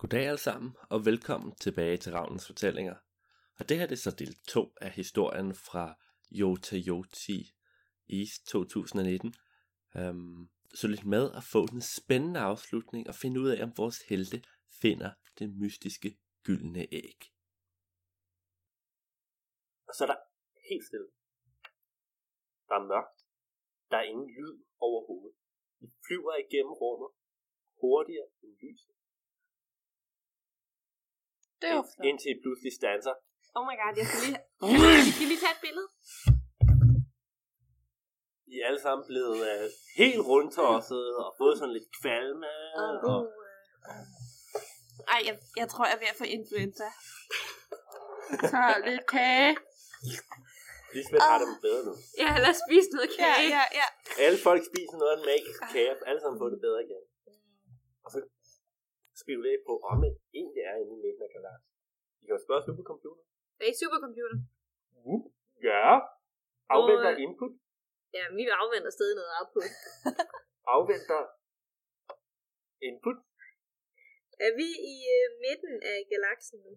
Goddag alle sammen, og velkommen tilbage til Ravnens Fortællinger. Og det her det er så del 2 af historien fra Yota Yoti East 2019. Um, øhm, så lidt med at få den spændende afslutning og finde ud af, om vores helte finder det mystiske gyldne æg. Og så er der helt stille. Der er mørkt. Der er ingen lyd overhovedet. Vi flyver igennem rummet hurtigere end lyset. Det er flot. Indtil I pludselig stanser. Oh my god, jeg skal lige, jeg skal lige tage et billede. I er alle sammen blevet uh, helt rundtosset og fået sådan lidt kvalme. Og, Ej, jeg, jeg tror, jeg er ved at få influenza. Så lidt kage. Lisbeth har det bedre nu. Jeg har ellers spist noget Ja, kage. ja, ja. Alle folk spiser noget af en magisk kage, alle sammen får det bedre igen. Og så spekulerer I på, om det egentlig er inde i midten af galaksen. I kan jo spørge supercomputer. Er I supercomputer? Uh, ja. Afventer Og- input. Ja, vi afventer stadig noget output. Afventer input. Er vi i øh, midten af galaksen nu?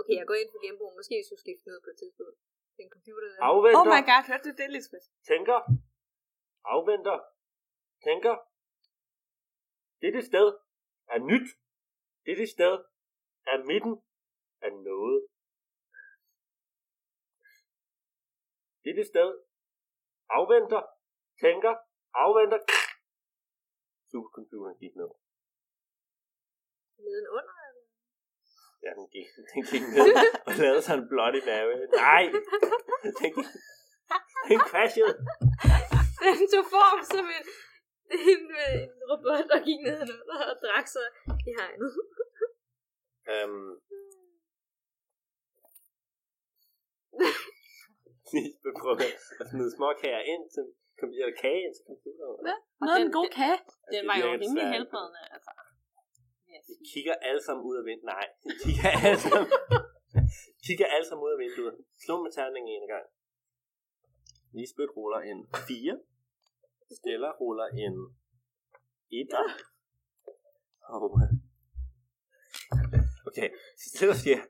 Okay, jeg går ind for genbrug. Måske vi skulle skifte noget på et tidspunkt. Den computer der. Afventer. Oh my god, hørte du det, Lisbeth? Tænker. Afventer. Tænker. Dette sted er nyt. Dette sted er midten af noget. Dette sted afventer. Tænker. Afventer. Supercomputeren gik ned. Nedenunder? eller? Ja, den gik, den gik ned og lavede sig en bloody mave. Nej! Den, gik, den crashede. Den tog form som en, en, en robot, der gik nedenunder og drak sig i hegnet. Um, vi prøver at smide små kager ind til eller kage ind til computeren. Ja. Noget af den- en god kage. Den var jo rimelig helbredende, altså. De kigger alle sammen ud af vinduet. Nej, de kigger alle sammen, kigger alle sammen ud af vinduet. Slå med terningen en gang. Lisbeth ruller en 4. Stella ruller en 1. Og, okay, så der sker,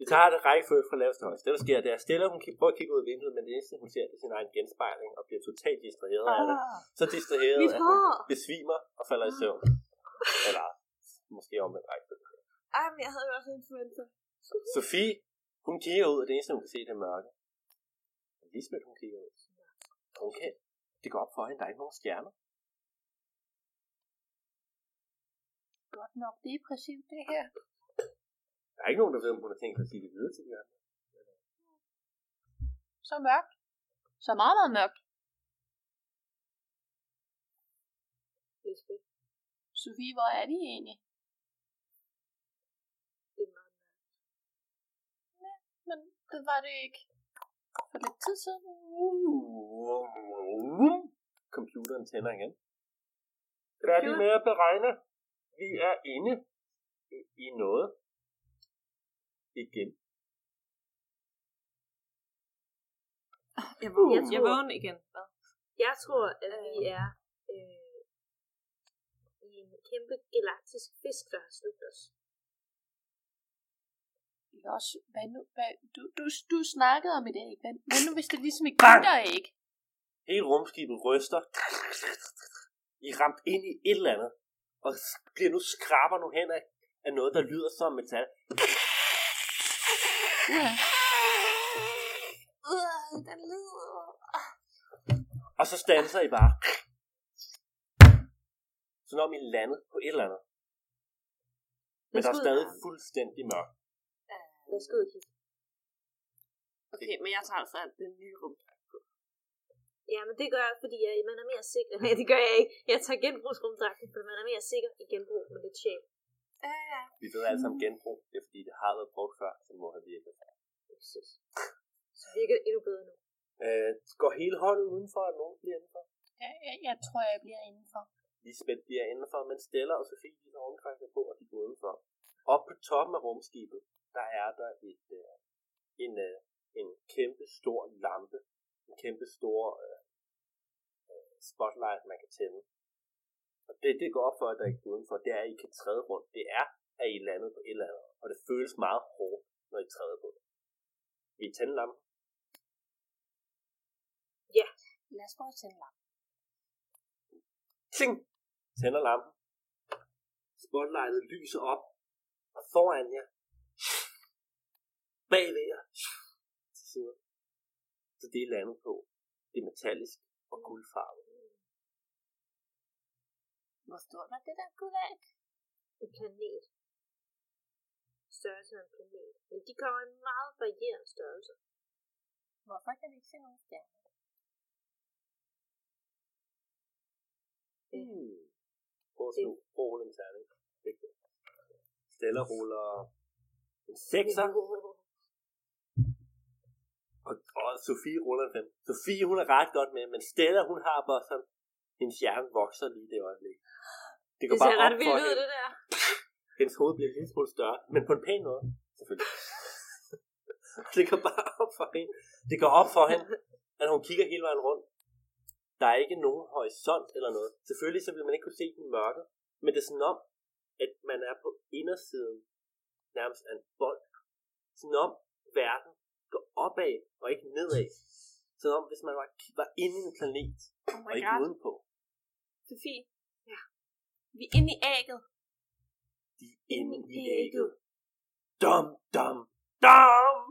vi tager det rækkefølge fra laveste højst. Det der sker, det er Stella, hun prøver at kigge ud af vinduet, men det eneste, hun ser, det er sin egen genspejling, og bliver totalt distraheret af det. Så distraheret, at hun besvimer og falder i søvn. Eller måske om et rækkefølge. Ej, men jeg havde jo også influenza. Sofie, hun kigger ud, og det eneste, hun kan se, det er mørke. Lisbeth, hun kigger ud. Hun kan, det går op for hende, der er ikke nogen stjerner. Godt nok depressivt, det her. Der er ikke nogen, der ved, om hun har tænkt at sige det videre til de andre. Så mørkt. Så meget, meget mørkt. Lisbeth, Sofie, hvor er de egentlig? det er meget Men det var det ikke. For lidt tid siden. Computeren tænder igen. Færdig med at beregne. Vi er inde i- noget. Igen. Jeg, vågner, jeg, jeg vågner igen. Jeg tror, at vi er øh, i en kæmpe galaktisk fisk, der har slugt os. Også, hvad nu, hvad, du, du, du snakkede om et æg. Hvad, hvad nu, hvis det ligesom ikke Bang! der æg? Hele rumskibet ryster. I er ramt ind i et eller andet. Og bliver nu skraber nu hen af, af noget, der lyder som metal. Ja. Den lyder. Og så standser I bare. Som om I landet på et eller andet. Men der er stadig fuldstændig mørkt. Os gå ud. Okay, men jeg tager altså den nye rum. Ja, men det gør jeg, fordi jeg, man er mere sikker. Nej, det gør jeg ikke. Jeg tager genbrugsrumdragten, fordi man er mere sikker i genbrug med lidt sjæl. Ja, ja. Vi ved alle sammen genbrug. Det er fordi, det har været brugt før, så det må have virket. Præcis. Så virker det endnu bedre nu. Øh, går hele holdet udenfor, og nogen bliver indenfor? Jeg, jeg, jeg tror, jeg bliver indenfor. Lisbeth bliver indenfor, men Stella og Sofie de har omkranket på, og de går udenfor. Op på toppen af rumskibet, der er der et, øh, en, øh, en kæmpe stor lampe. En kæmpe stor øh, øh, spotlight, man kan tænde. Og det, det går op for, at der ikke er udenfor, det er, at I kan træde rundt. Det er, at I landet på et eller andet. Og det føles meget hårdt, når I træder på det. Vi tænder lampen. Lad os prøve at tænde lampen. Ting! Tænder lampen. Spotlightet lyser op. Og foran jer. Bagved jer. Til siden. Så det er landet på. Det er metallisk og guldfarvet. Hvor stort var det der af? En planet. Størrelse af en planet. Men de kommer i meget varierende størrelser. Hvorfor kan vi ikke se nogen stjerner? Hmm. Prøv at slå. Prøv at rulle en terning. Stella ruller en sekser, og, og Sofie ruller en fem. Sofie, hun er ret godt med, men Stella, hun har bare sådan, hendes hjerne vokser lige det øjeblik. Det Det går ser bare ret vildt ud, det der. Hendes hoved bliver lidt smule større, men på en pæn måde, selvfølgelig. det går bare op for hende. Det går op for hende, at hun kigger hele vejen rundt. Der er ikke nogen horisont eller noget. Selvfølgelig så vil man ikke kunne se den i mørket, men det er sådan om, at man er på indersiden nærmest af en bold. Sådan om verden går opad og ikke nedad. Sådan om, hvis man var, var inde i en planet Oh og ikke udenpå. Sofie. Ja. Vi er inde i ægget. De er inde i ægget. Dum, dum, dum!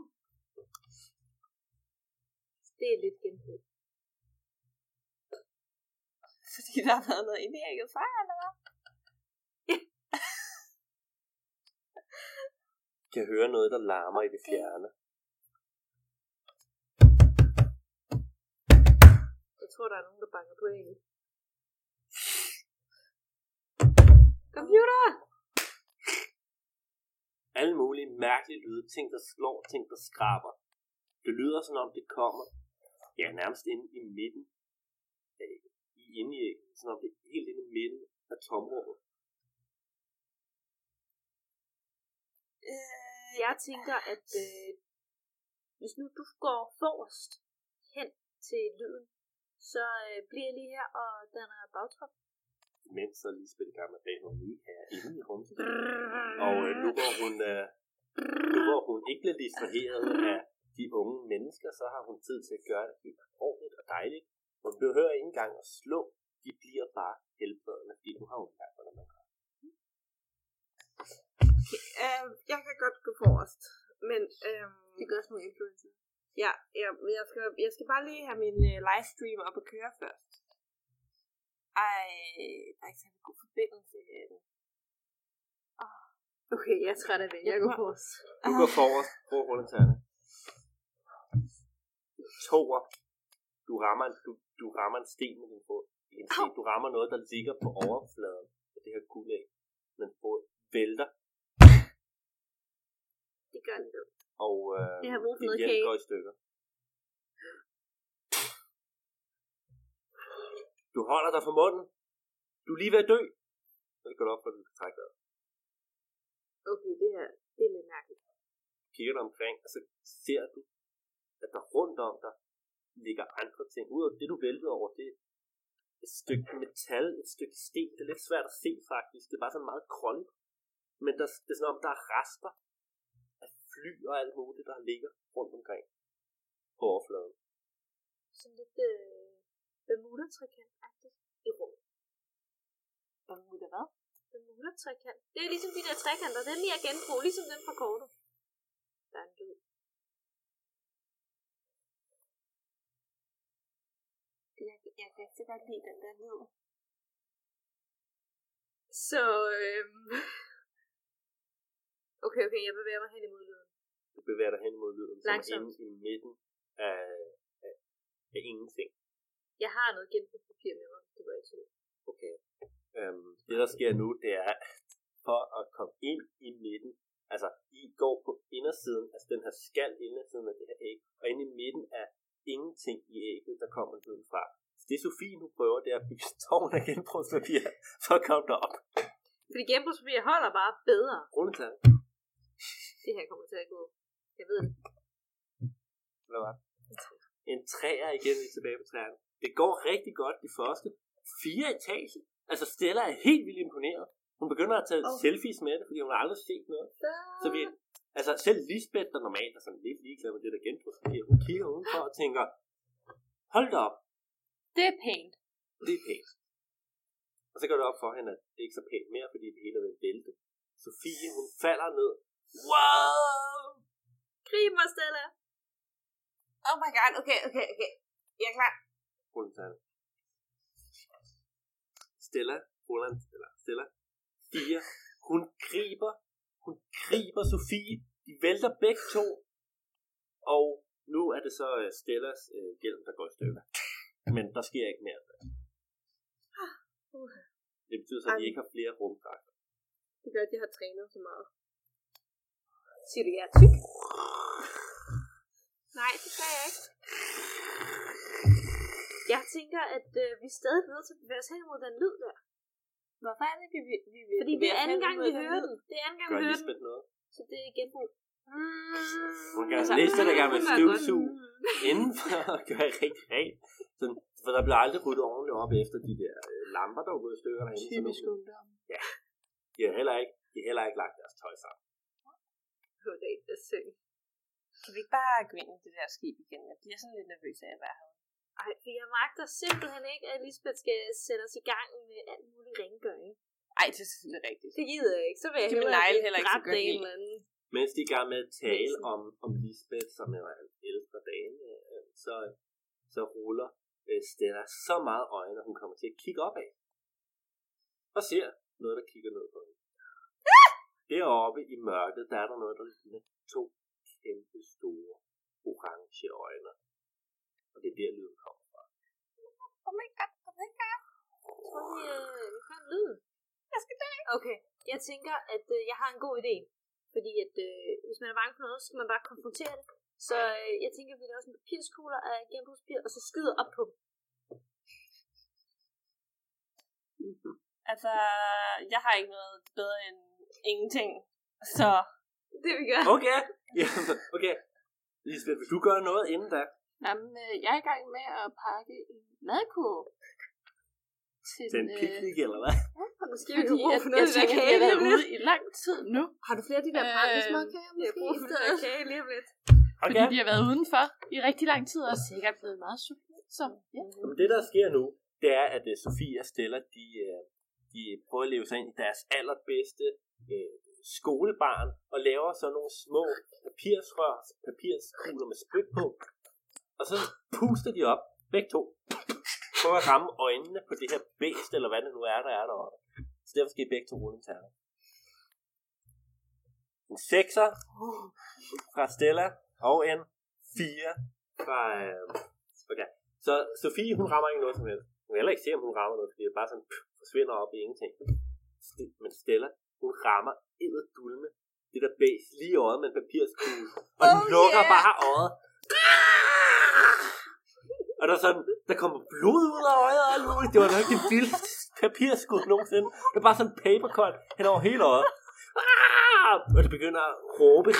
Det er lidt genbrug. Fordi der har været noget inde i ægget før, eller hvad? kan høre noget, der larmer i det fjerne. Tror, der er nogen, der banker på ægget. Computer! Alle mulige mærkelige lyde, ting der slår, ting der skraber. Det lyder som om det kommer, ja nærmest inde i midten ægget. I inde i som om det er helt inde i midten af tomrummet. Øh, jeg tænker, at øh, hvis nu du går forrest hen til lyden, så øh, bliver jeg lige her og danner bagtrop. Mens så lige spiller med bag nogle nye her inde i rummet. Og øh, nu hvor hun, øh, nu hvor hun ikke bliver distraheret af de unge mennesker, så har hun tid til at gøre det helt ordentligt og dejligt. Hun behøver ikke engang at slå. De bliver bare helbredende, fordi nu har hun lært, hvordan man gør. Øh, jeg kan godt gå forrest, men øhm, Det gør sådan nogle influencer. Ja, ja, jeg, skal, jeg skal bare lige have min øh, livestream op at køre først. Ej, der er ikke særlig god forbindelse den. Okay, jeg er træt af det. Jeg går forrest. Du går forrest. Prøv at rulle en terning. Toer. Du rammer, du, du rammer en sten med din fod. En sten. Du rammer noget, der ligger på overfladen af det her guldæg. Men fod vælter, Det gør det. Og øh, Jeg har brug for noget kage. går i stykker. Du holder dig for munden. Du er lige ved at dø. Så det går det op, for du kan trække dig. Okay, det her, det er lidt mærkeligt. kigger dig omkring, og så ser du, at der rundt om dig ligger andre ting. Udover det, du væltede over, det er et stykke metal, et stykke sten. Det er lidt svært at se faktisk. Det er bare sådan meget krøllet. Men der, det er sådan om, der er rester af fly og alt muligt, der ligger rundt omkring på overfladen. Sådan lidt øh, Bermuda-trekant-agtigt i rummet. Bermuda hvad? Bermuda-trekant. Det er ligesom de der trekanter. Det er mere genbrug, ligesom den fra kortet. Der er en lyd. Jeg, jeg kan ikke så godt lide den der lyd. Så, øhm... Okay, okay, jeg bevæger mig hen imod lyden. Bevæger dig hen mod lyden, som er Langsomt. inde i midten af, af, af ingenting. Jeg har noget genbrugspapir med mig, det var jeg til. Okay. Øhm, det der sker nu, det er, for at komme ind i midten, altså I går på indersiden, altså den her skal indersiden af det her æg, og inde i midten er ingenting i ægget, der kommer lyden fra. Så det Sofie nu prøver, det er at bygge tårn af genbrugspapir, for at komme derop. Fordi genbrugspapir holder bare bedre. Rulletal. Det her kommer til at gå. Jeg ved det. Hvad var det? En træer igen, vi er tilbage på træerne. Det går rigtig godt de første fire etager. Altså Stella er helt vildt imponeret. Hun begynder at tage Oh. selfies med det, fordi hun har aldrig set noget. Så vi, altså selv Lisbeth, der normalt er sådan lidt ligeglad med det der genbrugspapier, hun kigger udenfor og tænker, hold da op, Det er pænt. det er pænt. Og så går det op for hende, at det ikke er så pænt mere, fordi det hele er ved vælte. Sofie, hun falder ned. Wow! Grib mig, Stella. Oh my god, okay, okay, okay. Jeg er klar. Tager det. Stella, Roland, eller Stella, 4. Hun griber, hun griber Sofie. De vælter begge to. Og nu er det så øh, Stellas øh, hjelm, der går i stykker. Men der sker ikke mere. Det betyder så, at de ikke har flere rumdragter. Det gør, at jeg har trænet så meget. Siger du, jeg er tyk? Nej, det gør jeg ikke. Jeg tænker, at øh, vi er stadig nødt til at bevæge os hen mod den lyd der. Hvorfor er det, vi, vi, vi, vi Fordi det er anden gang, vi hører den. Det er anden gang, Gør vi hører den. Noget? Så det er genbrug. Hun kan altså, Altså, Lisbeth er gerne med støvsug indenfor og gøre rigtig rent. Sådan, for der bliver aldrig ryddet ordentligt op efter de der øh, lamper, der er gået i stykker derinde. Typisk ungdom. De har heller ikke, de har heller ikke lagt deres tøj sammen. På det er synd. Kan vi ikke bare gå ind i det der skib igen? Jeg bliver sådan lidt nervøs af at være her. Ej, for jeg magter simpelthen ikke, at Lisbeth skal sætte os i gang med alt muligt rengøring. Ej, det er selvfølgelig rigtigt. Det gider jeg ikke. Så vil jeg Det hellere blive heller ikke så godt af en anden. Mens de er i gang med at tale om, om Lisbeth, som er en ældre dame, øh, så, så ruller øh, Stella så meget øjne, at hun kommer til at kigge op af. Og ser noget, der kigger ned på hende. Deroppe i mørket, der er der noget, der ligner to kæmpe store orange øjne. Og det er der, lyden kommer fra. Oh my god, oh my god. Jeg tror, vi, øh, vi kan lyde. Jeg skal dø. Okay, jeg tænker, at øh, jeg har en god idé. Fordi at øh, hvis man er bange for noget, så skal man bare konfrontere det. Så øh, jeg tænker, at vi laver sådan papirskugler af genbrugspapir, og så skyder op på dem. Altså, jeg har ikke noget bedre end ingenting. Så Det vi gør. Okay, ja, okay. Lisbeth, vil du gøre noget inden da? Jamen, øh, jeg er i gang med at pakke en madkurv. Til, Til en øh, picnic, eller hvad? Måske vi Fordi kan bruge at, for noget jeg af det der kage har været lige om ude i lang tid nu. Har du flere af de der Øh, brændesmadkager? Jeg Måske bruger for noget kage lige om lidt. Fordi Okay. vi har været udenfor i rigtig lang tid, og er sikkert blevet meget sultne. Så ja. Men det, der sker nu, det er, at uh, Sofie og Stella, de, uh, de prøver at leve sig ind i deres allerbedste øh, skolebarn, og laver så nogle små papirsrør, papirskugler med spyt på. Og så puster de op, begge to, prøver at ramme øjnene på det her bæst, eller hvad det nu er, der er deroppe. Så derfor skal I begge to rulle en terning. En sekser fra Stella, og en fire fra... Øh, okay. Så Sofie, hun rammer ikke noget som helst. Hun kan heller ikke se, om hun rammer noget, fordi det bare sådan pff, forsvinder op i ingenting. Men Stella, hun rammer edderdulme det der bæs lige i øjet med en papirskugle. Og den Oh, lukker yeah. bare øjet. Og der, er sådan, der kommer blod ud af øjet og alt muligt. Det var nok det vildeste papirskud nogensinde. Det er bare sådan en papercut hen over hele øjet. Og det begynder at råbe.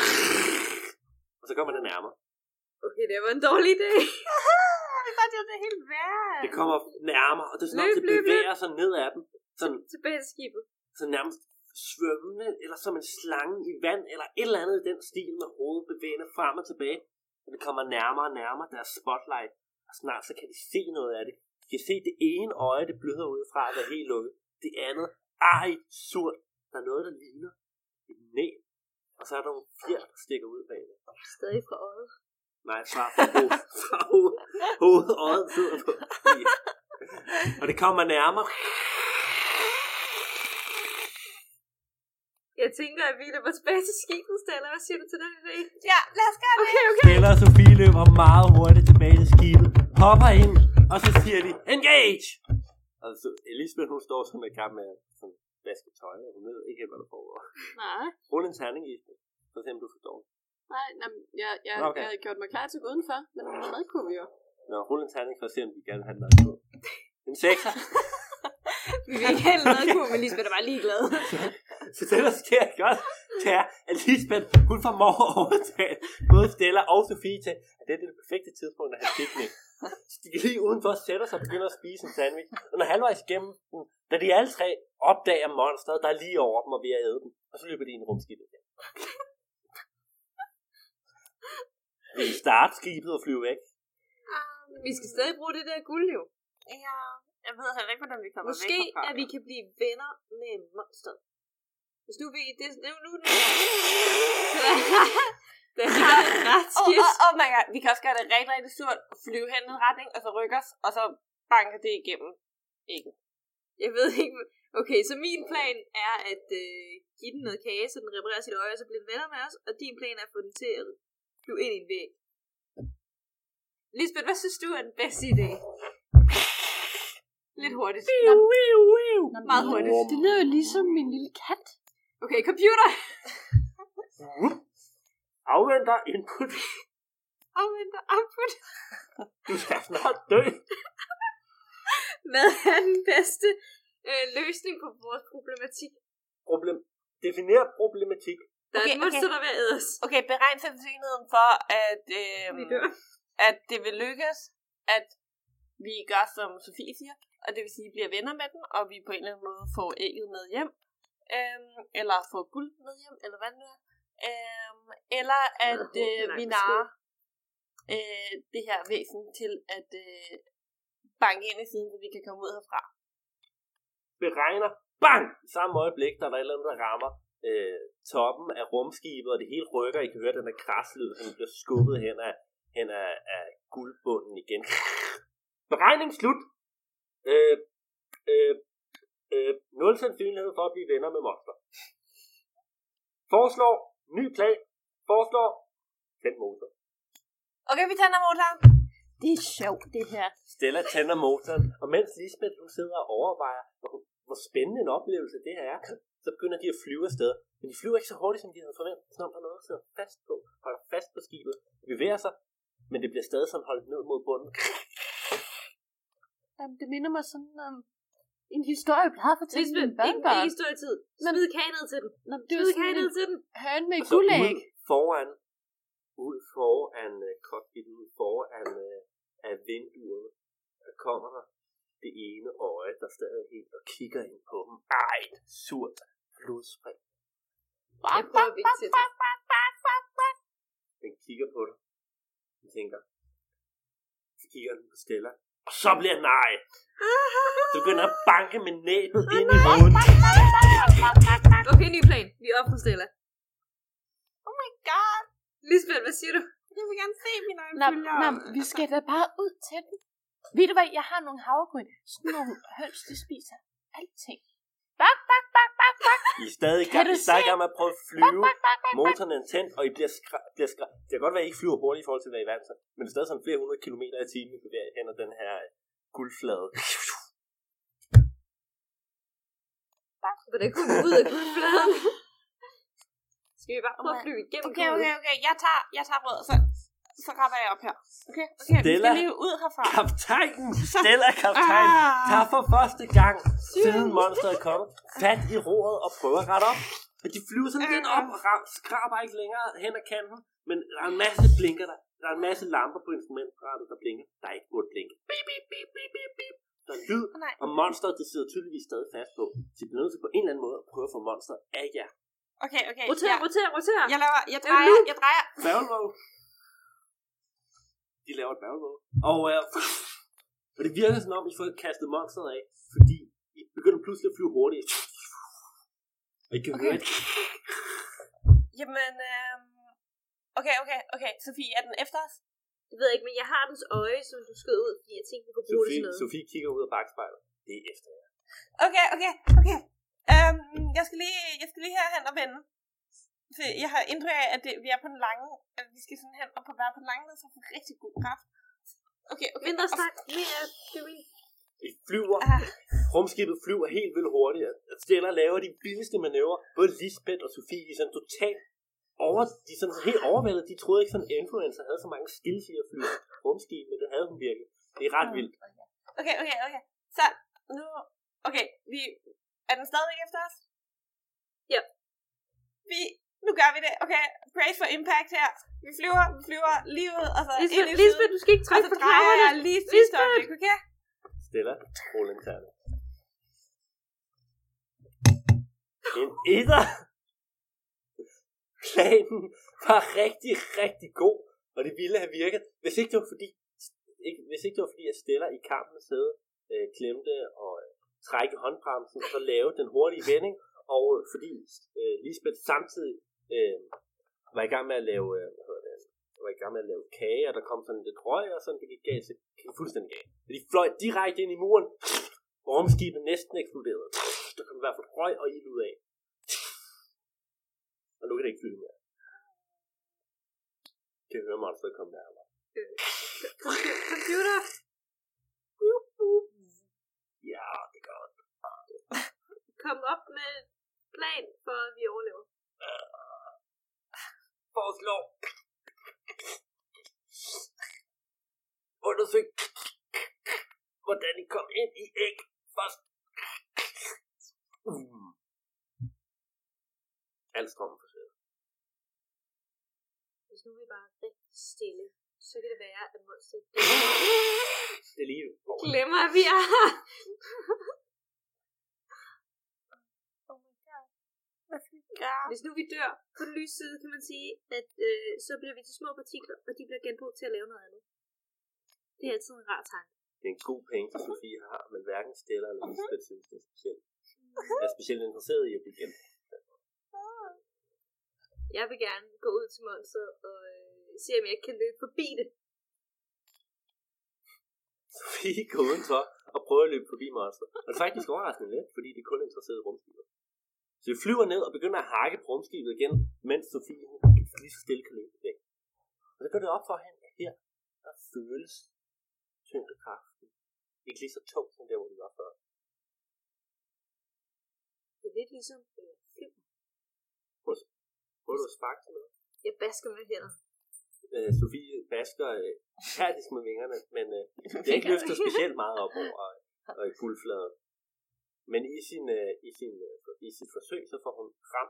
Og så kommer det nærmere. Okay, det var en dårlig idé. det var det helt værd. Det kommer nærmere, og det er sådan, Løb, at det løb, løb. bevæger sig ned ad dem. Sådan, Tilbage til skibet. så nærmest svømmende, eller som en slange i vand, eller et eller andet i den stil med hovedet bevægende frem og tilbage. Og det kommer nærmere og nærmere deres spotlight, og snart så kan de se noget af det. De kan se det ene øje, det bløder ud fra at være helt lukket. Det andet, ej, surt. Der er noget, der ligner et næb. Og så er der nogle fjer, der stikker ud bag det. Stadig fra øjet. Nej, fra fra hovedet. Fra hovedet. Hovedet, øjet sidder på. Ja. Og det kommer nærmere. Jeg tænker, at vi løber tilbage til skibet, Stella. Hvad siger du til den idé? Ja, lad os gøre det. Okay, okay. Stella og Sofie løber meget hurtigt tilbage til skibet, hopper ind, og så siger de, engage! Og så Elisabeth, hun står sådan i kamp med sådan vaske tøj, og hun ved ikke helt, hvad der foregår. Nej, Rul en terning, Elisabeth, så se om du forstår. nej, nej jeg, jeg, Okay. jeg havde gjort mig klar til at gå udenfor, men den var madkurv jo. Nå, rul en terning for at se, om de gerne vil have den der på. En sekser. Vi vil ikke have noget kur, men Lisbeth er bare ligeglad. Så det, der sker godt, det er, at Lisbeth, hun formår at overtale både Stella og Sofie til, at det er det perfekte tidspunkt at have picnic. Så de kan lige udenfor sætter sig og begynder at spise en sandwich. Og når halvvejs igennem den, da de alle tre opdager monsteret, der er lige over dem og ved at æde dem, og så løber de i en rumskib igen. Vil I starte skibet og flyve væk? Vi skal stadig bruge det der guld jo. Ja, jeg ved heller ikke, hvordan vi kommer Måske væk herfra. at vi kan blive venner med monsteret. Hvis nu vi... Det, det, nu, nu, det er ret Oh, skidt. oh, oh my god, vi kan også gøre det rigtig, rigtig surt, flyve hen i en retning, og så rykke os, og så banke det igennem. Ikke. Jeg ved ikke... Okay, så min plan er at øh, give den noget kage, så den reparerer sit øje, og så bliver den venner med os. Og din plan er at få den til at flyve ind i en væg. Lisbeth, hvad synes du er den bedste idé? Lidt hurtigt. Nå, meget hurtigt. Det lyder jo ligesom min lille kat. Okay, computer. Afventer input. Afventer output. Du skal snart dø. Hvad er den bedste øh, løsning på vores problematik? Problem. Definer problematik. Der Okay, er okay. der vil æde os. Okay, beregn sandsynligheden for, at, øh, Vi dør. at det vil lykkes, at vi gør, som Sofie siger, og det vil sige, at vi bliver venner med den, og vi på en eller anden måde får ægget med hjem, øhm, eller får guld med hjem, eller hvad det nu er. Øhm, eller at øh, vi narer øh, det her væsen til at øh, banke ind i siden, så vi kan komme ud herfra. Beregner. Bang! I samme øjeblik, der er der et eller andet, der rammer øh, toppen af rumskibet, og det hele rykker. I kan høre den der kraslyd, som bliver skubbet hen af, hen af, af guldbunden igen. Beregning slut. Øh, øh, øh, nul sandsynlighed for at blive venner med monster. Foreslår ny plan. Foreslår den motor. Okay, vi tænder motoren. Det er sjovt, det her. Stella tænder motoren, og mens Lisbeth hun sidder og overvejer, hvor, hvor spændende en oplevelse det her er, så begynder de at flyve afsted. Men de flyver ikke så hurtigt, som de havde forventet, som der er noget, der sidder fast på, holder fast på skibet, bevæger sig, men det bliver stadig sådan holdt ned mod bunden. Jamen, det minder mig sådan om en historie, jeg at fortælle Lisbeth, mine ikke, børnebørn. ikke historietid. Smid kagen ned til den. Nå, det Smid en til den. høn med guldæg. foran, ud foran uh, cockpit, ud foran uh, af vinduerne, der kommer der det ene øje, der stadig er helt og kigger ind på dem. Ej, et surt blodspring. Jeg prøver at vinke til den. Den kigger på dig. Den tænker. Så kigger den på Stella. Og så bliver nej. Så begynder at banke med næbet ind i hovedet. Okay, ny plan. Vi er op på Stella. Oh my god. Lisbeth, hvad siger du? Jeg vil gerne se mine øjne Nå, følger. nå, vi skal da bare ud til den. Ved du hvad, jeg har nogle havregryn. Sådan nogle høns, de spiser alting. Bak, bak, bak, bak, bak. I er stadig i Kan gang, du I stadig i gang med at prøve at flyve. bak, bak, bak, bak. Motoren er tændt, og I bliver, skra- bliver skra- Det kan godt være, at I ikke flyver hurtigt i forhold til, hvad I er vant til. Men det er stadig sådan flere hundrede kilometer i timen, I bevæger hen ad den her øh, guldflade. Hvordan kunne vi ud af guldfladen? Skal vi bare prøve at flyve igennem Okay, okay, okay. Jeg tager, jeg tager brødet, så, så rapper jeg op her. Okay, okay. Vi Stella. skal lige ud herfra. Kaptajnen! Stella kaptajn! Ah. Tager for første gang, siden monsteret er kommet, fat i roret og prøver at rette op. Og de flyver sådan lidt op og ram, skraber ikke længere hen ad kanten, men der er en masse blinker der. Der er en masse lamper på instrumentbrættet, der blinker. Der er ikke burde blinke. Bip, bip, bip, bip, bip, bip. Der er lyd, Nej. og monsteret det sidder tydeligvis stadig fast på. Så de bliver nødt til på en eller anden måde at prøve at få monsteret af jer. Okay, okay. Roter, Jeg, roter, roter. jeg laver, jeg er drejer, jeg drejer. Barrelvåg. De laver et barrelvåg. Og, øh, og det virker som om, I får kastet monsteret af, fordi I begynder pludselig at flyve hurtigt. Og I kan Okay. høre et Jamen, øhm, okay, okay, okay. Sofie, er den efter os? Det ved jeg ikke, men jeg har dens øje, som du skød ud, fordi jeg tænkte, vi kunne bruge det Sofie, til noget. Sofie kigger ud af bagspejlet. Det er efter jer. Okay, okay, okay. Øhm, jeg skal lige, jeg skal lige herhen og vende. For jeg har indtryk af, at det, vi er på den lange, at vi skal sådan hen og på være på den lange, led, så får vi rigtig god kraft. Okay, okay. Mindre snak, mere flyvning. I flyver. Ah. Rumskibet flyver helt vildt hurtigt. Stella laver de vildeste manøvrer. Både Lisbeth og Sofie, de er sådan totalt over, de er sådan helt overvældet. De troede ikke, sådan en influencer havde så mange skills i at flyve rumskib, men det havde hun virkelig. Det er ret vildt. Okay, okay, okay. Så nu, okay, vi, er den stadigvæk efter os? Ja. Vi nu gør vi det. Okay, brace for impact her. Vi flyver, vi flyver lige ud, og så ind i Lisbeth, Lisbeth, siden. du skal ikke Og trykke så på drejer knapperne. jeg lige sidste Lisbeth! øjeblik, okay? Stella, rulle en terning. En etter. Planen var rigtig, rigtig god, og det ville have virket, hvis ikke det var fordi, ikke, hvis ikke det var fordi, at Stella i kampen sad, øh, klemte og øh, trække håndbremsen, og så lave den hurtige vending, og fordi øh, Lisbeth samtidig øh, var i gang med at lave, øh, hvad det, var i gang med at lave kage, og der kom sådan lidt røg, og sådan, det gik galt, så gik fuldstændig galt. Så de fløj direkte ind i muren, og rumskibet næsten eksploderede. Der kom i hvert fald røg og ild ud af. Og nu kan det ikke flyve mere. Kan høre monsteret komme nærmere. Computer. Ja, det gør det. Kom op med plan for, at vi overlever. Foreslå. Undersøg, hvordan I kom ind i æg først. Mm. Al strømmen forsøger. Hvis nu vi bare er rigtig stille, så kan det være, at monsteret Det er lige glemmer, at vi er her. Ja. Hvis nu vi dør på den lyse side, kan man sige, at øh, så bliver vi til små partikler, og de bliver genbrugt til at lave noget andet. Det er altid en rar tanke. Det er en god penge, som Sofie har, men hverken Stella eller Lisbeth synes, det er specielt. Jeg er specielt interesseret i at blive gennem. Jeg vil gerne gå ud til monsteret og øh, se, om jeg ikke kan løbe forbi det. Sofie går udenfor og prøver at løbe forbi monster. Og det er faktisk overraskende let, fordi de kun er interesseret i rumskibet. Så vi flyver ned og begynder at hakke på rumskibet igen, mens Sofie lige så stille kan løbe væk. Og så går det op for hende, at her, der føles tyngdekraften ikke lige så tung, som der, hvor de var før. Det er lidt ligesom øh, flyv. Prøver du at sparke til noget? Jeg basker med hænder. øh, Sofie basker øh, herdisk med vingerne, men øh, det er ikke løftet specielt meget op over og i guldfladen. Men i, sin, øh, i, sin, øh, i sit forsøg, så får hun frem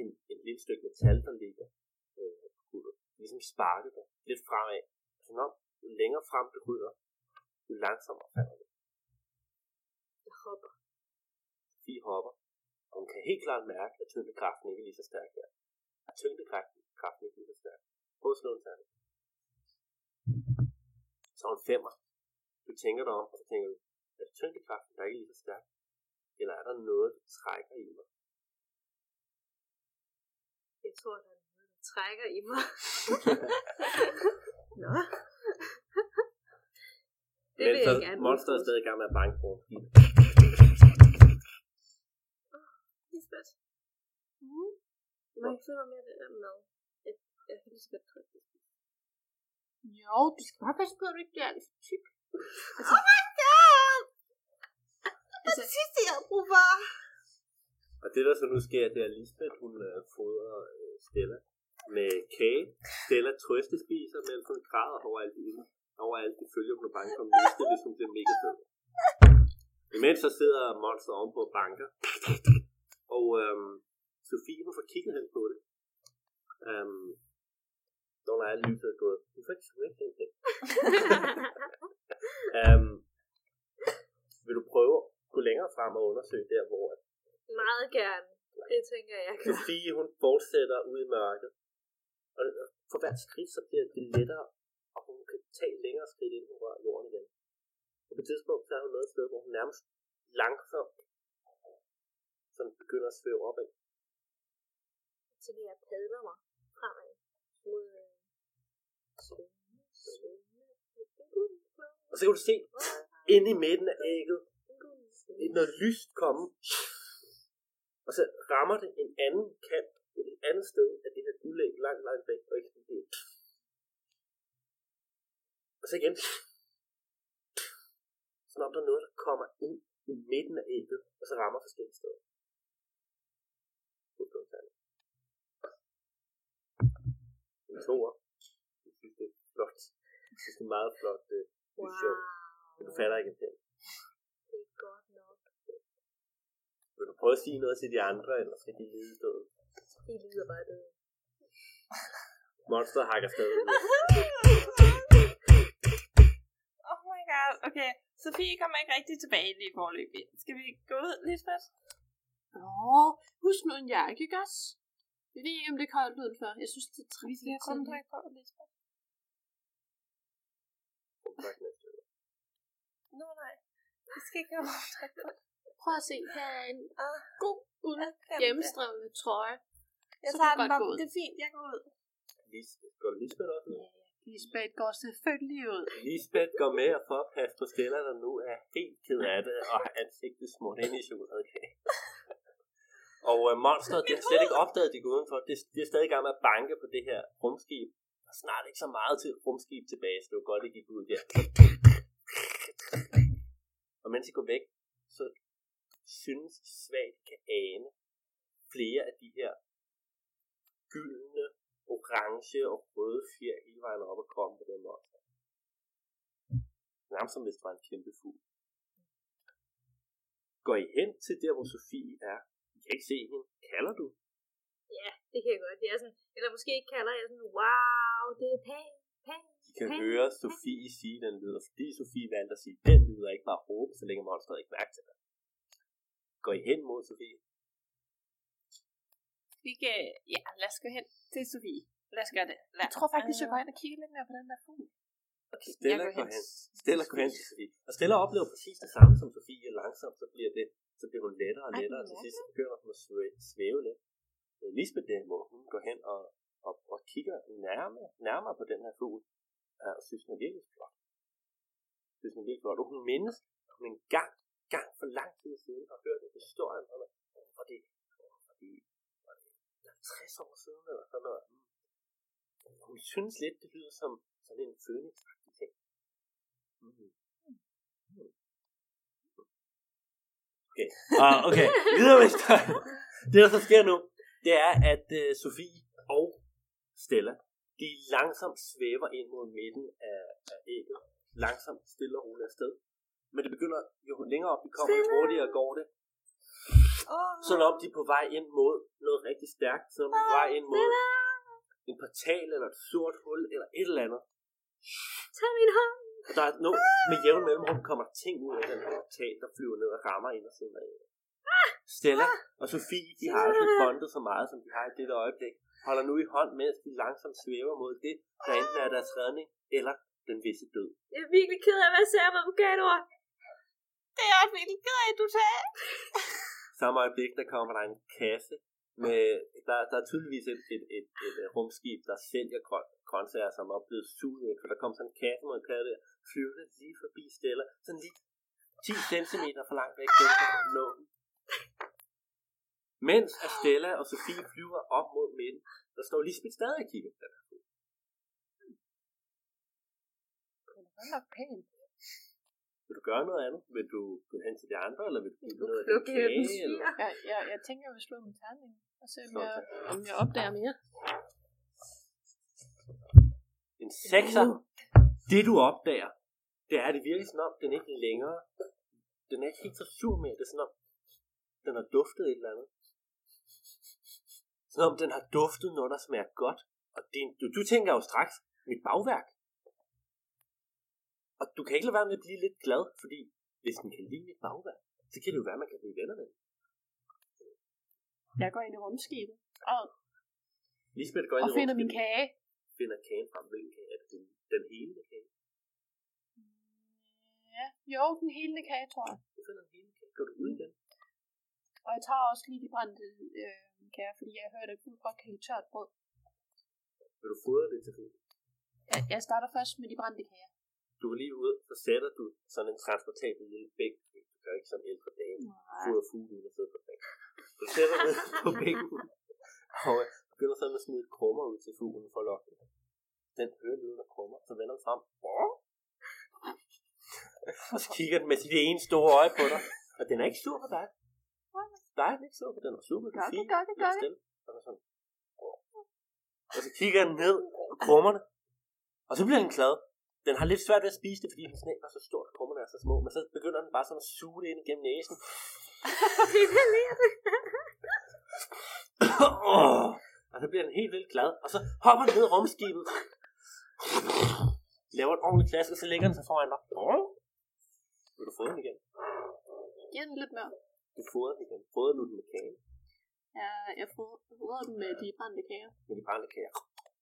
en, en lille stykke metal, der ligger øh, på gulvet. Ligesom sparket det lidt fremad. Så når jo længere frem det ryger, jo langsommere falder det. Jeg hopper. Sofie hopper, og hun kan helt klart mærke, at tyngdekraften ikke er lige så stærk her. At tyngdekraften kraften ikke er lige så stærk. Prøv at slå en terning. Så en femmer. Du tænker dig om, og så tænker du, det tyngdekraften, der er ikke lige så stærk? Eller er der noget, der trækker i mig? Jeg tror, der er noget, der trækker i mig. Nå. det vil jeg gerne. Monster er stadig i gang med at banke på. Lisbeth. Mm. Må jeg finde mere det der mad? Jeg, jeg kan lige så godt trykke det. Jo, du skal bare passe på, at du ikke bliver alt for tyk. Oh my god! Det er det sidste, jeg har brug for. Og det der så nu sker, det er, Lisbeth, hun øh, fodrer øh, Stella med kage. Stella trøstespiser, mens hun græder over alt det over alt det følger, hun er bange for at miste, hvis hun bliver mega fed. Imens så sidder Monster ovenpå og banker. Og øhm, Sofie, hun får kigget hen på det. Øhm, når der er lyset er gået. Hun får ikke får ikke helt. Øhm, vil du prøve at gå længere frem og undersøge der, hvor Meget gerne. Det tænker jeg. Sofie, hun fortsætter ud i mørket. Og for hvert skridt, så bliver det lettere, og hun kan tage længere skridt, inden hun rører jorden igen. Og på et tidspunkt, så er hun noget sted, hvor hun nærmest langsomt sådan begynder at svæve opad. Så vil jeg padler mig fremad mod øh. Og så kan du se, inde i midten af ægget, noget lyst komme. Og så rammer det en anden kant et andet sted af det her guldæg langt, langt væk, og eksploderer. Og så igen. Som om der er noget, der kommer ind i midten af ægget, og så rammer forskellige steder. En toer. Jeg synes, det er flot. Jeg synes, det er meget flot. Det, det er sjovt. Du fatter ikke. Det er godt nok. Vil du prøve at sige noget til de andre, eller skal de lide døde? De lyder bare døde. Monster hakker stadig. Oh my god, okay. Sofie kommer ikke rigtig tilbage lige forløbig. Skal vi gå ud, Lisbeth? Nå, husk nu en jakke, ikke også? Jeg ved ikke, om det er koldt udenfor. Jeg synes, det er træt. Vi skal have på, Lisbeth. Nå nej, vi skal ikke have rumdragt på. Prøv at se, her er en Ah, god uld hjemmestrømmet trøje. Jeg Så tager den bare. Det er fint, jeg går ud. Lis- Går Lisbeth også ud? Lisbeth går selvfølgelig ud. Lisbeth går med og får pas på Stella, der nu er helt ked af det, og har ansigtet smurt ind i chokoladekage. Og uh, monsteret, det har slet ikke opdaget, at de går udenfor. Det, de er stadig i gang med at banke på det her rumskib. Der er snart ikke så meget til rumskib tilbage, så det var godt, at de gik ud der. Og mens de går væk, så synes I svagt kan ane flere af de her gyldne, orange og røde fjer hele vejen op og komme på den monster. Nærmest som hvis det var en kæmpe fugl. Går I hen til der, hvor Sofie er? I kan ikke se hende. Kalder du? Ja, det kan jeg godt. Det er sådan, eller måske ikke kalder jeg sådan, wow, det er pænt. I kan pænt, høre. Sofie sige den lyder, fordi Sofie valgte at sige den lyder, ikke bare råbe, så længe monsteret ikke mærke til det. Går I hen mod Sofie? Vi kan... Ja, lad os gå hen til Sofie. Lad os gøre det. Lad. Jeg tror faktisk, jeg går hen og kigger lidt mere på den der fugl. Okay, Stella går går hen. hen. Stella går hen til Sofie. Og Stella oplever præcis det samme som Sofie. Langsomt så bliver det, så bliver hun lettere og lettere, og til sidst begynder hun at svæve, lidt. Øh, Lisbeth derimod, hun går hen og, og, og kigger nærmere, nærmere på den her fugl, øh, og synes, den er virkelig flot. Synes, den er virkelig flot. Og hun mindes, at hun en gang, for lang tid siden og hørt en historie om det. For det, for det, var det 60 år siden eller sådan noget. Mm. Hun synes lidt, det lyder som sådan en fønix ting. Mm. Mm. Okay. Ah, okay. Videre med historien. Det, der så sker nu, det er, at uh, Sofie og Stella, de langsomt svæver ind mod midten af, af ægget. Langsomt, stille og roligt afsted. Men det begynder, jo længere op de kommer, jo hurtigere går det. Sådan om de er på vej ind mod noget rigtig stærkt. Sådan om de er på vej ind mod en portal, eller et sort hul, eller et eller andet. Tag min hånd. Og der er no, med jævn mellemrum kommer der ting ud af den her portal, der flyver ned og rammer ind og siden af. Stella og Sofie, de har aldrig bondet så meget, som de har i dette øjeblik. Holder nu i hånd, mens de langsomt svæver mod det, der enten er deres redning, eller den visse død. Jeg er virkelig ked af at være sær med advokator. Det er også virkelig ked af, du sagde. Samme øjeblik, der kommer der en kasse med, der, der er tydeligvis et, et, et, et, et rumskib, der sælger grøn, grøntsager, som er blevet suget ind, for der kom sådan en kasse med en kasse der, flyvende lige forbi Stella, sådan lige 10 cm for langt væk, den kan nå. Mens at Stella og Sofie flyver op mod midten, der står Lisbeth stadig og kigger på den her. Det er nok pænt. Vil du gøre noget andet? Vil du gå hen til de andre, eller vil du give noget af kage? Eller? Jeg, jeg, jeg tænker, jeg vil slå min terning og se, om jeg, om jeg opdager mere. En sekser. Det du opdager, det er, at det virker sådan om, den ikke længere, den er ikke helt så sur mere. Det er sådan om, den har duftet et eller andet. Sådan om, den har duftet noget, der smager godt. Og det, du, du tænker jo straks, mit bagværk. Og du kan ikke lade være med at blive lidt glad, fordi hvis den kan lide mit bagværk, så kan det jo være, at man kan blive venner med. Jeg går ind i rumskibet og, Lisbeth går ind og i finder min kage. finder kagen frem. Hvilken kage er det? Den, den hele kage? Ja, jo, den hele kage, tror jeg. Du finder den hele kage. Går du ud igen? Og jeg tager også lige de brændte øh, kager, fordi jeg hørte, at fuld godt kan lide tørt brød. Vil du fodre det til fuglen? Jeg, jeg starter først med de brændte kager. Du går lige ud, så sætter du sådan en transportabel lille bæk. Du gør ikke som ældre dame. Nej. Fodrer fuglen og sidder på bæk. Så sætter du på bækken. Og øh, begynder sådan at smide krummer ud til fuglen for at lokke den. Den hører lyden af krummer, så vender den frem. Og så kigger den med sit ene store øje på dig. Og den er ikke sur på dig. Nej, den er ikke sur på den. Den er sur på gør Lidt det. stille. Og så sådan. Og så kigger den ned på krummerne. Og så bliver den glad. Den har lidt svært ved at spise det, fordi den snæk er så stort, og krummerne er så små. Men så begynder den bare sådan at suge det ind igennem næsen. Og så bliver den helt vildt glad, og så hopper den ned i rumskibet. Laver et ordentligt klask, og så lægger den sig foran dig. Vil du få den igen? Giv den lidt mere. Du fodrer den igen. Fodrer du den med kage? Ja, jeg fodrer den med de brændte kager. Med de brændte kager.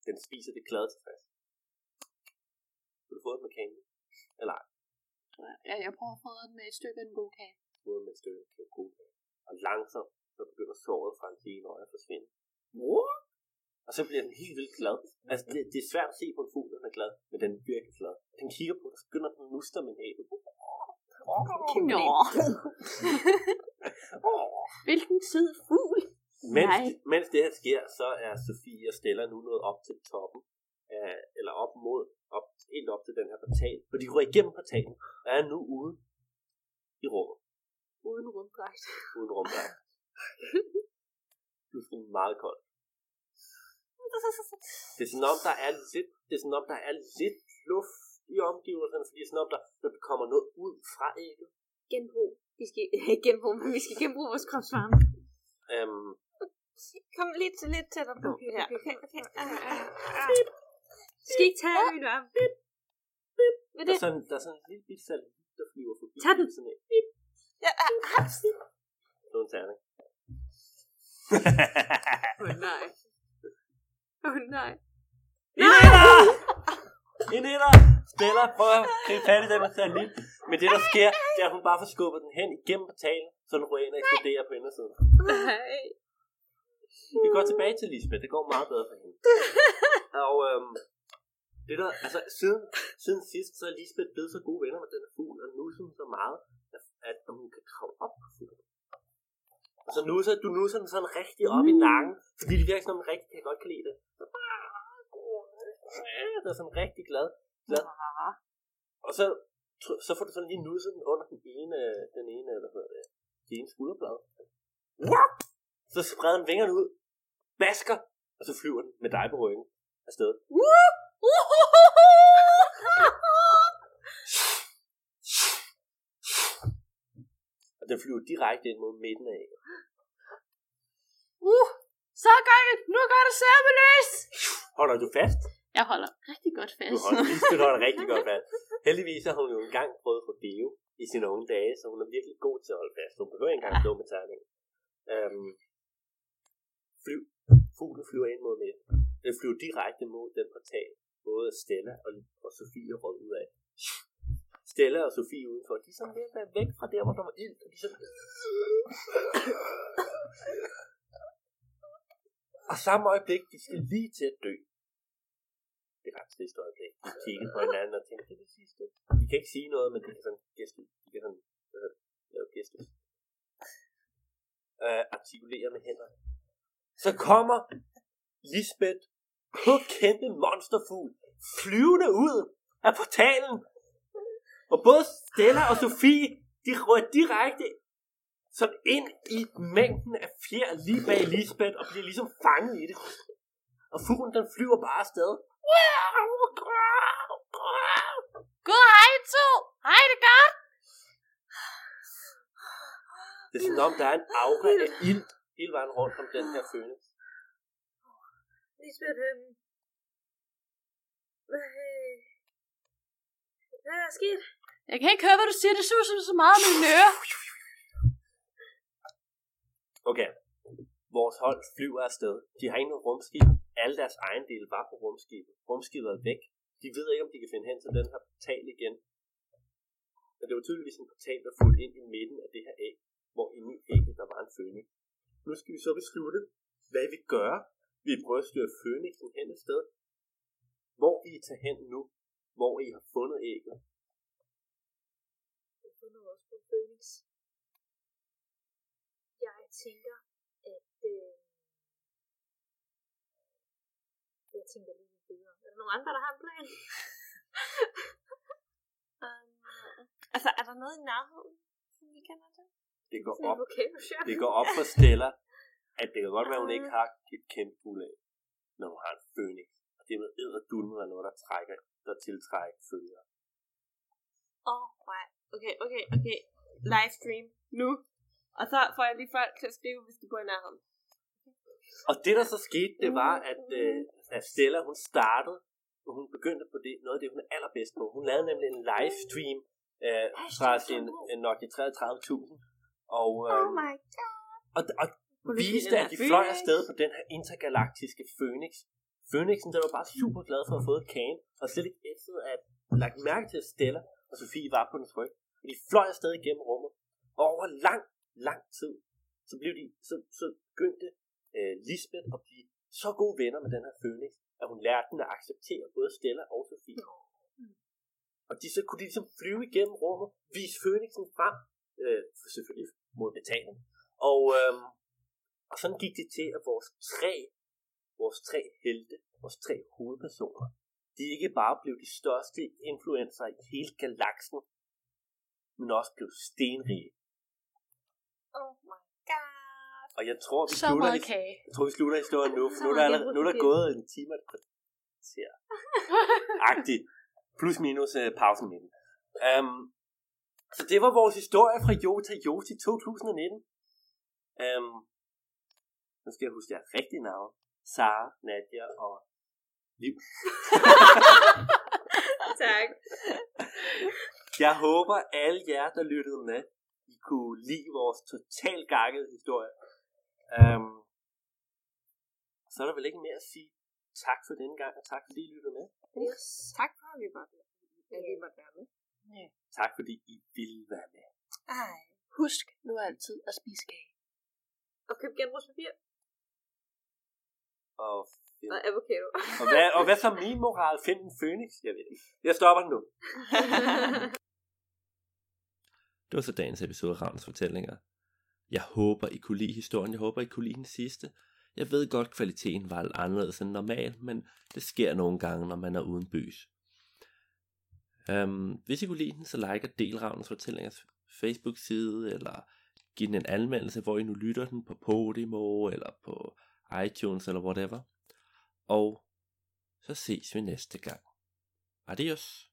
Den spiser det glade tilfreds. Vil du få den med kagen? Eller ej? Ja, jeg prøver at fodre den med et stykke af en god kage. Fodrer med et stykke af god kage. Og langsomt, så begynder såret fra hans ene øje at forsvinde. Og så bliver den helt vildt glad. Altså, det, det er svært at se på en fugl, der er glad, men den er virkelig glad. Den kigger på dig, så begynder den at nuste med næbet. Nå. Hvilken sød fugl. Mens, Nej. mens det her sker, så er Sofie og Stella nu nået op til toppen. Af, eller op mod, op, helt op til den her portal. For de går igennem portalen, og er nu ude i rummet. Uden rumdragt. Uden rumdragt. Du er sådan meget kold. Det er sådan om, der er lidt, det er sådan om, der er lidt luft i omgivelserne, fordi det er sådan om, der, der kommer noget ud fra ægget. Genbrug. Vi skal ikke genbrug, men vi skal genbruge vores kropsvarme. Øhm, Kom lidt, lidt tættere på. Okay, Ja. okay, okay. Skal I ikke tage min varme? Hvad er der, er det? sådan, der er sådan en lille bit satellit, der flyver forbi. Tag den. Sådan en, Ja, haps. sådan en terning. Åh oh, nej. Åh oh, nej. En etter! En etter! Stella prøver at gribe fat i den her satellit. Men det, der sker, det er, at hun bare får skubbet den hen igennem portalen, så den og eksploderer på indersiden. Nej. Vi går tilbage til Lisbeth. Det går meget bedre for hende. Og øhm, det der, altså siden, siden sidst, så er Lisbeth blevet så gode venner med den fugl, og nusser hun så meget, at, at hun kan kravle op på fuglen. Og så nusser, du nusser den sådan rigtig op i nakken, fordi det virker som en rigtig, jeg godt kan lide det. Det er sådan rigtig glad. glad. Og så, så får du sådan lige nusset den under den ene, den ene, hvad hedder det, det ene skulderblad. Så spreder den vingerne ud, basker, og så flyver den med dig på ryggen afsted. Og den flyver direkte ind mod midten af ægget. Uh, så gør det. Nu gør det serveløs. Holder du fast? Jeg holder rigtig godt Du fast. holder, Lisbeth holder rigtig godt fast. Heldigvis har hun jo engang prøvet rodeo i sine unge dage, så hun er virkelig god til at holde fast. Hun behøver ikke engang stå med terningen. Øhm, flyv. Fuglen flyver ind mod midten. Den flyver direkte mod den portal, både Stella og, og Sofie råd ud af. Stella og Sofie udenfor, de er sådan ved at være væk fra der, hvor der var ild, og de er sådan... Og samme øjeblik, de skal lige til at dø. Det er ret sidste øjeblik. De kigger på hinanden og tænker, det er det sidste. De kan ikke sige noget, men de kan sådan gæste. De kan sådan øh, lave gæste. Øh, artikulere med hænderne. Så kommer Lisbeth på kæmpe monsterfugl flyvende ud af portalen. Og både Stella og Sofie, de rører direkte sådan ind i mængden af fjer lige bag Lisbeth og bliver ligesom fanget i det. Og fuglen den flyver bare afsted. God hej to. Hej det godt. Det er sådan om, der er en aura af ild hele vejen rundt om den her fønix. Lisbeth, øhm... Hvad, øh... hvad er der sket? Jeg kan ikke høre, hvad du siger. Det suser så meget med mine ører. Okay. Vores hold flyver afsted. De har ikke noget rumskib. Alle deres ejendele var på rumskibet. Rumskibet er væk. De ved ikke, om de kan finde hen til den her portal igen. Men det var tydeligvis en portal, der fulgte ind i midten af det her æg, hvor inde i ægget der var en fønix. Nu skal vi så beslutte, hvad vi gør. Vi prøver at styre fønixen hen et sted. Hvor vi tager hen nu, hvor I har fundet ægget. Jeg fundet også på Phoenix. Jeg tænker, at... Øh... Jeg tænker lige videre. Er der nogen andre, der har en plan? Um, altså, er der noget i nærheden, som vi kender til? Det går op. Det går op for Stella, at det kan godt være, at hun ikke har et kæmpe guldæg, når hun har en fønix. Og det med æderdulmen er noget, der trækker, der tiltrækker følgere. Åh, oh, nej. Okay, okay, okay. Livestream. Nu. Og så får jeg lige folk til at skrive, hvis de bor i nærheden. Og det der så skete, det var, at, øh, at Stella, hun startede, og hun begyndte på det, noget af det, hun er allerbedst på. Hun lavede nemlig en livestream øh, fra sin øh, Nokia 33.000. Og, øh, Oh my god. og, og Her de fløj afsted på den her intergalaktiske Phoenix. Phoenixen, der var bare super glad for at have fået kagen, og slet ikke efter at lagt mærke til, at Stella og Sofie var på den tryk. Og de fløj afsted igennem rummet, og over lang, lang tid, så, blev de, så, så begyndte øh, Lisbeth at blive så gode venner med den her Phoenix, at hun lærte den at acceptere både Stella og Sofie. Og de, så kunne de ligesom flyve igennem rummet, vise Phoenixen frem, øh, selvfølgelig mod betaling. Og, øh, og sådan gik det til, at vores tre, vores tre helte, vores tre hovedpersoner, de ikke bare blev de største influencer i hele galaksen, men også blev stenrige. Oh my god. Og jeg tror, vi Så slutter, kage. jeg tror, vi slutter historien nu, for nu er der, allerede, nu er der gået en time og et kvarter. Agtigt. Plus minus uh, pausen med den. Um, så det var vores historie fra Jota Joti 2019. Um, nu skal jeg huske deres rigtige navn. Sara, Nadia og Liv. Tak. Jeg håber, alle jer, der lyttede med, I kunne lide vores totalt gakkede historie. Um, så er der vel ikke mere at sige tak for denne gang, og tak fordi I lyttede med. Yes. Tak for, at vi måtte, at vi måtte være med. Tak fordi I ville være med. Ej. Husk nu altid at spise kage. Og køb genbrugspapir Og, og avocado. og, hvad, og hvad så min moral? Find en Phoenix? Jeg ved ikke. Jeg stopper nu. Det var så dagens episode af Ravns Fortællinger. Jeg håber, I kunne lide historien. Jeg håber, I kunne lide den sidste. Jeg ved godt, kvaliteten var lidt anderledes end normal, men det sker nogle gange, når man er uden bys. Um, hvis I kunne lide den, så like og del Ravns Fortællingers Facebook-side, eller giv den en anmeldelse, hvor I nu lytter den på Podimo, eller på iTunes, eller whatever. Og så ses vi næste gang. Adios.